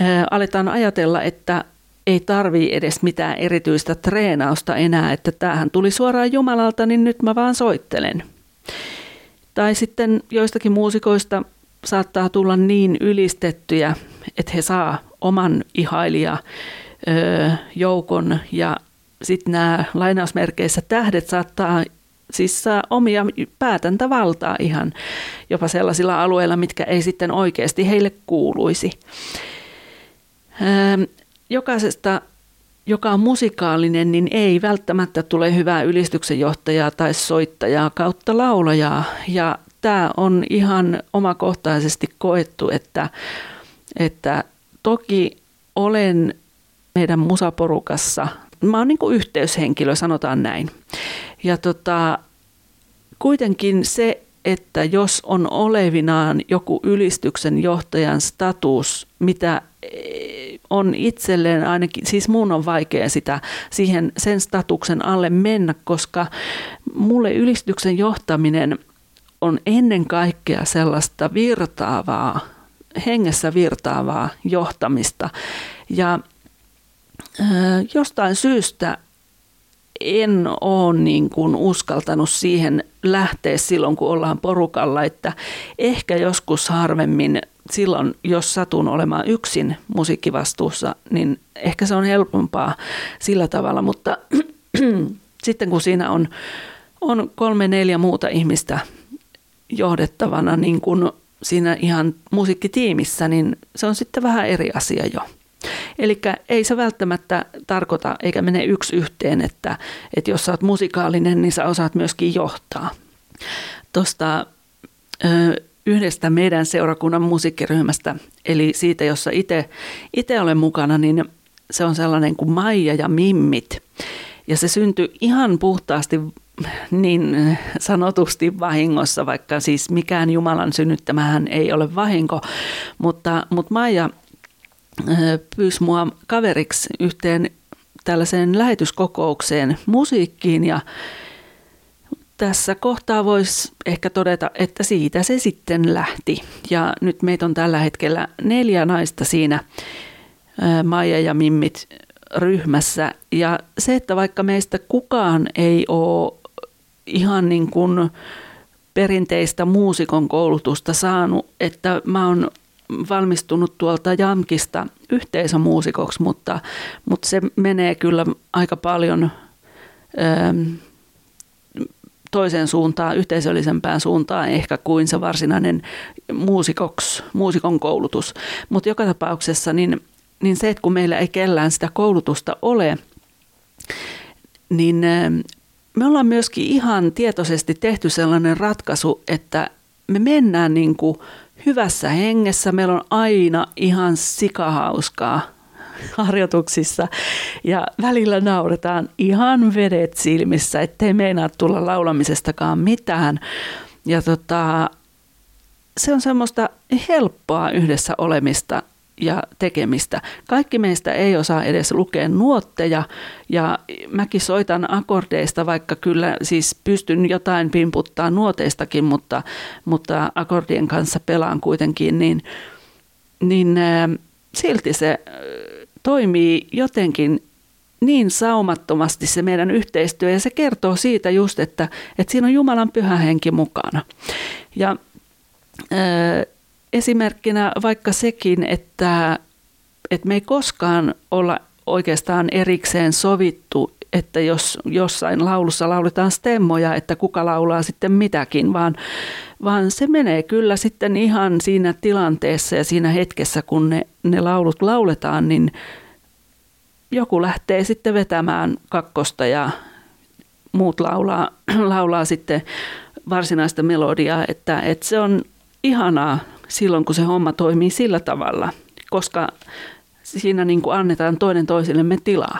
Ää, aletaan ajatella, että ei tarvii edes mitään erityistä treenausta enää, että tämähän tuli suoraan Jumalalta, niin nyt mä vaan soittelen. Tai sitten joistakin muusikoista saattaa tulla niin ylistettyjä, että he saa oman ihailija joukon ja sitten nämä lainausmerkeissä tähdet saattaa siis saa omia päätäntävaltaa ihan jopa sellaisilla alueilla, mitkä ei sitten oikeasti heille kuuluisi jokaisesta joka on musikaalinen, niin ei välttämättä tule hyvää ylistyksenjohtajaa tai soittajaa kautta laulajaa. Ja tämä on ihan omakohtaisesti koettu, että, että toki olen meidän musaporukassa, mä oon niin kuin yhteyshenkilö, sanotaan näin. Ja tota, kuitenkin se, että jos on olevinaan joku ylistyksen johtajan status, mitä on itselleen ainakin, siis mun on vaikea sitä siihen sen statuksen alle mennä, koska mulle ylistyksen johtaminen on ennen kaikkea sellaista virtaavaa, hengessä virtaavaa johtamista. Ja jostain syystä en ole niin kuin uskaltanut siihen lähteä silloin, kun ollaan porukalla, että ehkä joskus harvemmin silloin, jos satun olemaan yksin musiikkivastuussa, niin ehkä se on helpompaa sillä tavalla, mutta sitten kun siinä on, on kolme, neljä muuta ihmistä johdettavana niin kuin siinä ihan musiikkitiimissä, niin se on sitten vähän eri asia jo. Eli ei se välttämättä tarkoita eikä mene yksi yhteen, että, että jos sä oot musikaalinen, niin sä osaat myöskin johtaa. Tuosta yhdestä meidän seurakunnan musiikkiryhmästä, eli siitä, jossa itse olen mukana, niin se on sellainen kuin Maija ja Mimmit. Ja se syntyi ihan puhtaasti niin sanotusti vahingossa, vaikka siis mikään Jumalan synnyttämähän ei ole vahinko. Mutta, mutta Maija pyysi mua kaveriksi yhteen tällaiseen lähetyskokoukseen musiikkiin ja tässä kohtaa voisi ehkä todeta, että siitä se sitten lähti. Ja nyt meitä on tällä hetkellä neljä naista siinä Maija ja Mimmit ryhmässä. Ja se, että vaikka meistä kukaan ei ole ihan niin kuin perinteistä muusikon koulutusta saanut, että mä oon valmistunut tuolta Jamkista yhteisömuusikoksi, mutta, mutta se menee kyllä aika paljon toiseen suuntaan, yhteisöllisempään suuntaan ehkä kuin se varsinainen muusikoks, muusikon koulutus. Mutta joka tapauksessa niin, niin se, että kun meillä ei kellään sitä koulutusta ole, niin me ollaan myöskin ihan tietoisesti tehty sellainen ratkaisu, että me mennään niin kuin hyvässä hengessä. Meillä on aina ihan sikahauskaa harjoituksissa ja välillä nauretaan ihan vedet silmissä, ettei meinaa tulla laulamisestakaan mitään. Ja tota, se on semmoista helppoa yhdessä olemista ja tekemistä. Kaikki meistä ei osaa edes lukea nuotteja ja mäkin soitan akordeista, vaikka kyllä siis pystyn jotain pimputtaa nuoteistakin, mutta, mutta akordien kanssa pelaan kuitenkin, niin, niin silti se toimii jotenkin niin saumattomasti se meidän yhteistyö ja se kertoo siitä just, että, että siinä on Jumalan pyhä henki mukana. Ja esimerkkinä vaikka sekin, että, että me ei koskaan olla oikeastaan erikseen sovittu, että jos jossain laulussa lauletaan stemmoja, että kuka laulaa sitten mitäkin, vaan, vaan se menee kyllä sitten ihan siinä tilanteessa ja siinä hetkessä, kun ne, ne laulut lauletaan, niin joku lähtee sitten vetämään kakkosta ja muut laulaa, laulaa sitten varsinaista melodiaa, että, että se on ihanaa silloin, kun se homma toimii sillä tavalla, koska siinä niin kuin annetaan toinen toisillemme tilaa.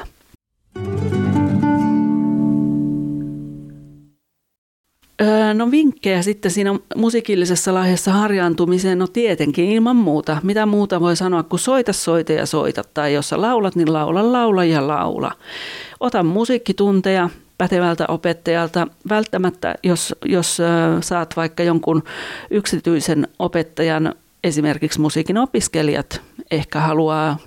No vinkkejä sitten siinä musiikillisessa lahjassa harjaantumiseen, no tietenkin ilman muuta. Mitä muuta voi sanoa kuin soita, soita ja soita. Tai jos sä laulat, niin laula, laula ja laula. Ota musiikkitunteja, pätevältä opettajalta. Välttämättä, jos, jos saat vaikka jonkun yksityisen opettajan, esimerkiksi musiikin opiskelijat ehkä haluaa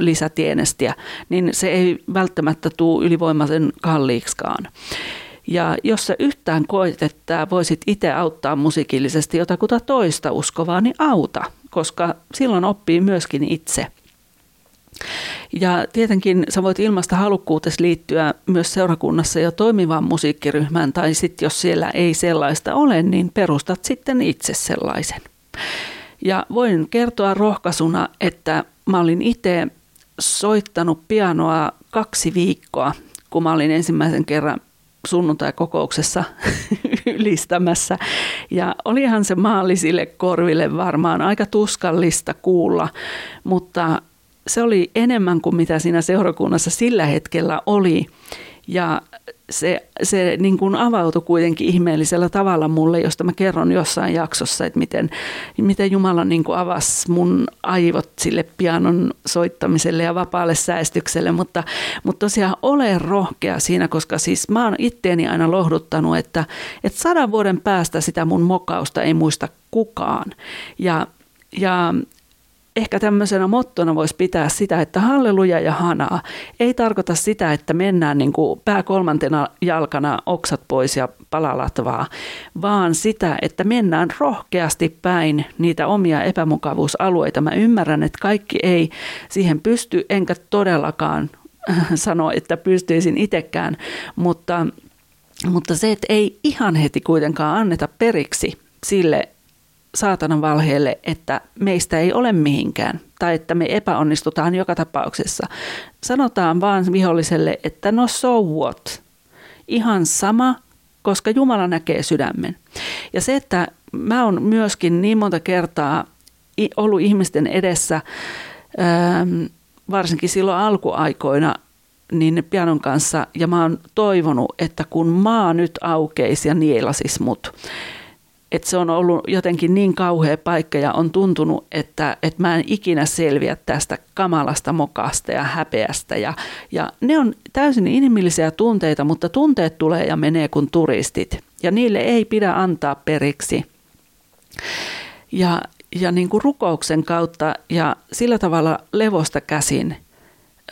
lisätienestiä, niin se ei välttämättä tule ylivoimaisen kalliiksikaan. Ja jos sä yhtään koet, että voisit itse auttaa musiikillisesti jotakuta toista uskovaa, niin auta, koska silloin oppii myöskin itse – ja tietenkin sä voit ilmasta halukkuutes liittyä myös seurakunnassa jo toimivaan musiikkiryhmään, tai sitten jos siellä ei sellaista ole, niin perustat sitten itse sellaisen. Ja voin kertoa rohkaisuna, että mä olin itse soittanut pianoa kaksi viikkoa, kun mä olin ensimmäisen kerran sunnuntai-kokouksessa ylistämässä. Ja olihan se maallisille korville varmaan aika tuskallista kuulla, mutta se oli enemmän kuin mitä siinä seurakunnassa sillä hetkellä oli. Ja se, se niin kuin avautui kuitenkin ihmeellisellä tavalla mulle, josta mä kerron jossain jaksossa, että miten, miten Jumala niin kuin avasi mun aivot sille pianon soittamiselle ja vapaalle säästykselle, mutta, mutta tosiaan ole rohkea siinä, koska siis mä oon itteeni aina lohduttanut, että, että sadan vuoden päästä sitä mun mokausta ei muista kukaan. Ja, ja ehkä tämmöisenä mottona voisi pitää sitä, että halleluja ja hanaa ei tarkoita sitä, että mennään niin kuin pää kolmantena jalkana oksat pois ja palalatvaa, vaan sitä, että mennään rohkeasti päin niitä omia epämukavuusalueita. Mä ymmärrän, että kaikki ei siihen pysty, enkä todellakaan sano, että pystyisin itsekään, mutta, mutta se, että ei ihan heti kuitenkaan anneta periksi sille saatanan valheelle, että meistä ei ole mihinkään tai että me epäonnistutaan joka tapauksessa. Sanotaan vaan viholliselle, että no so what? Ihan sama, koska Jumala näkee sydämen. Ja se, että mä oon myöskin niin monta kertaa ollut ihmisten edessä, ähm, varsinkin silloin alkuaikoina, niin pianon kanssa, ja mä oon toivonut, että kun maa nyt aukeisi ja nielasis mut, että se on ollut jotenkin niin kauhea paikka ja on tuntunut, että, että mä en ikinä selviä tästä kamalasta mokasta ja häpeästä. Ja, ja ne on täysin inhimillisiä tunteita, mutta tunteet tulee ja menee kuin turistit ja niille ei pidä antaa periksi. Ja, ja niin kuin rukouksen kautta ja sillä tavalla levosta käsin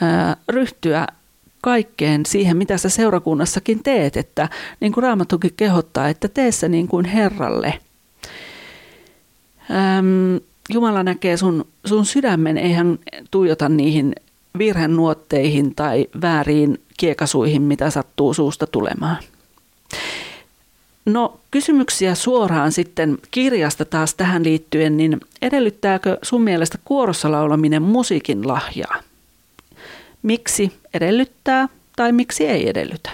ää, ryhtyä kaikkeen siihen, mitä sä seurakunnassakin teet, että niin kuin Raamattukin kehottaa, että tee se niin kuin Herralle. Äm, Jumala näkee sun, sun sydämen, eihän tuijota niihin virhenuotteihin tai vääriin kiekasuihin, mitä sattuu suusta tulemaan. No kysymyksiä suoraan sitten kirjasta taas tähän liittyen, niin edellyttääkö sun mielestä kuorossa laulaminen musiikin lahjaa? Miksi edellyttää tai miksi ei edellytä.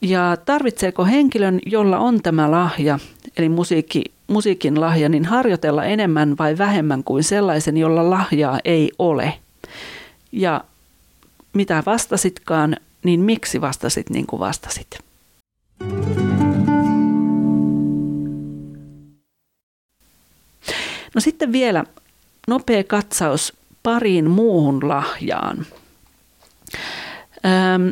Ja tarvitseeko henkilön, jolla on tämä lahja, eli musiikki, musiikin lahja, niin harjoitella enemmän vai vähemmän kuin sellaisen, jolla lahjaa ei ole? Ja mitä vastasitkaan, niin miksi vastasit niin kuin vastasit? No sitten vielä nopea katsaus pariin muuhun lahjaan. Ähm,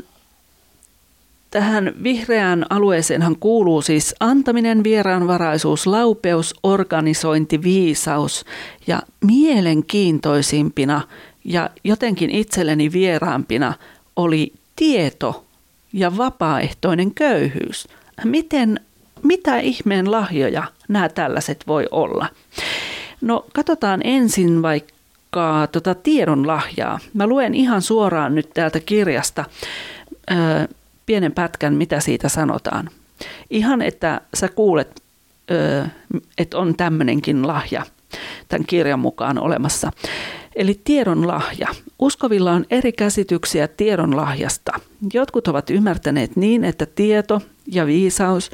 tähän vihreään alueeseenhan kuuluu siis antaminen, vieraanvaraisuus, laupeus, organisointi, viisaus ja mielenkiintoisimpina ja jotenkin itselleni vieraampina oli tieto ja vapaaehtoinen köyhyys. Miten, mitä ihmeen lahjoja nämä tällaiset voi olla? No katsotaan ensin vaikka tarkkaa tota tiedon lahjaa. Mä luen ihan suoraan nyt täältä kirjasta ö, pienen pätkän, mitä siitä sanotaan. Ihan, että sä kuulet, että on tämmöinenkin lahja tämän kirjan mukaan olemassa. Eli tiedon lahja. Uskovilla on eri käsityksiä tiedon lahjasta. Jotkut ovat ymmärtäneet niin, että tieto ja viisaus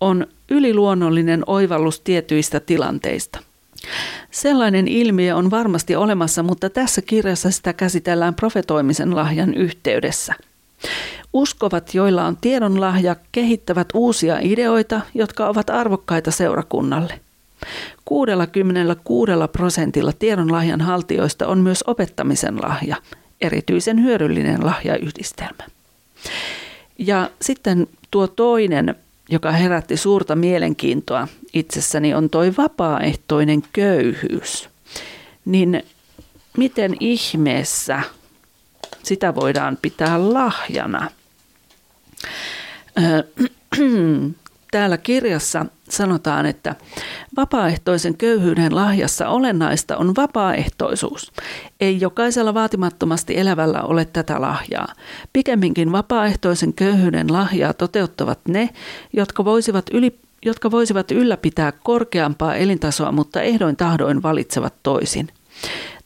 on yliluonnollinen oivallus tietyistä tilanteista – Sellainen ilmiö on varmasti olemassa, mutta tässä kirjassa sitä käsitellään profetoimisen lahjan yhteydessä. Uskovat, joilla on tiedonlahja, kehittävät uusia ideoita, jotka ovat arvokkaita seurakunnalle. 66 prosentilla tiedonlahjan haltijoista on myös opettamisen lahja, erityisen hyödyllinen lahjayhdistelmä. Ja sitten tuo toinen joka herätti suurta mielenkiintoa itsessäni, on toi vapaaehtoinen köyhyys. Niin miten ihmeessä sitä voidaan pitää lahjana? Täällä kirjassa sanotaan, että vapaaehtoisen köyhyyden lahjassa olennaista on vapaaehtoisuus. Ei jokaisella vaatimattomasti elävällä ole tätä lahjaa. Pikemminkin vapaaehtoisen köyhyyden lahjaa toteuttavat ne, jotka voisivat yli jotka voisivat ylläpitää korkeampaa elintasoa, mutta ehdoin tahdoin valitsevat toisin.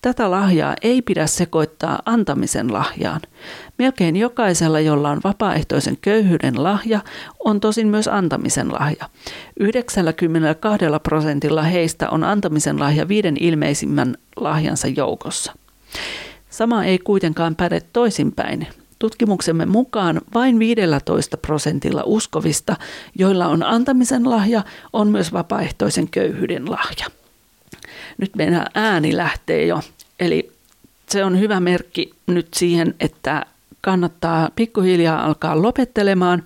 Tätä lahjaa ei pidä sekoittaa antamisen lahjaan. Melkein jokaisella, jolla on vapaaehtoisen köyhyyden lahja, on tosin myös antamisen lahja. 92 prosentilla heistä on antamisen lahja viiden ilmeisimmän lahjansa joukossa. Sama ei kuitenkaan päde toisinpäin. Tutkimuksemme mukaan vain 15 prosentilla uskovista, joilla on antamisen lahja, on myös vapaaehtoisen köyhyyden lahja. Nyt meidän ääni lähtee jo, eli se on hyvä merkki nyt siihen, että kannattaa pikkuhiljaa alkaa lopettelemaan.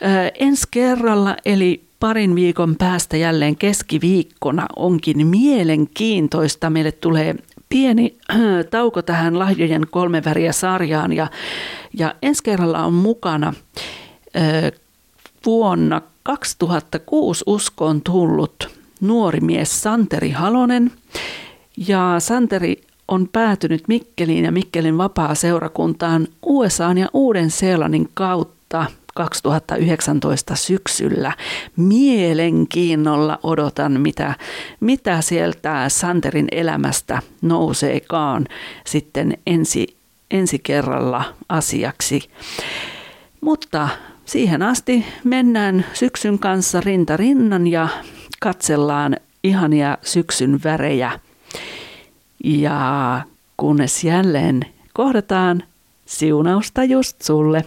Ää, ensi kerralla, eli parin viikon päästä jälleen keskiviikkona onkin mielenkiintoista. Meille tulee pieni tauko tähän lahjojen kolme väriä sarjaan ja, ja ensi kerralla on mukana vuonna 2006 uskoon tullut nuori mies Santeri Halonen. Ja Santeri on päätynyt Mikkeliin ja Mikkelin vapaa-seurakuntaan USA ja Uuden-Seelannin kautta 2019 syksyllä. Mielenkiinnolla odotan, mitä, mitä sieltä Santerin elämästä nouseekaan sitten ensi, ensi kerralla asiaksi. Mutta siihen asti mennään syksyn kanssa rinta rinnan ja katsellaan ihania syksyn värejä. Ja kunnes jälleen kohdataan siunausta just sulle.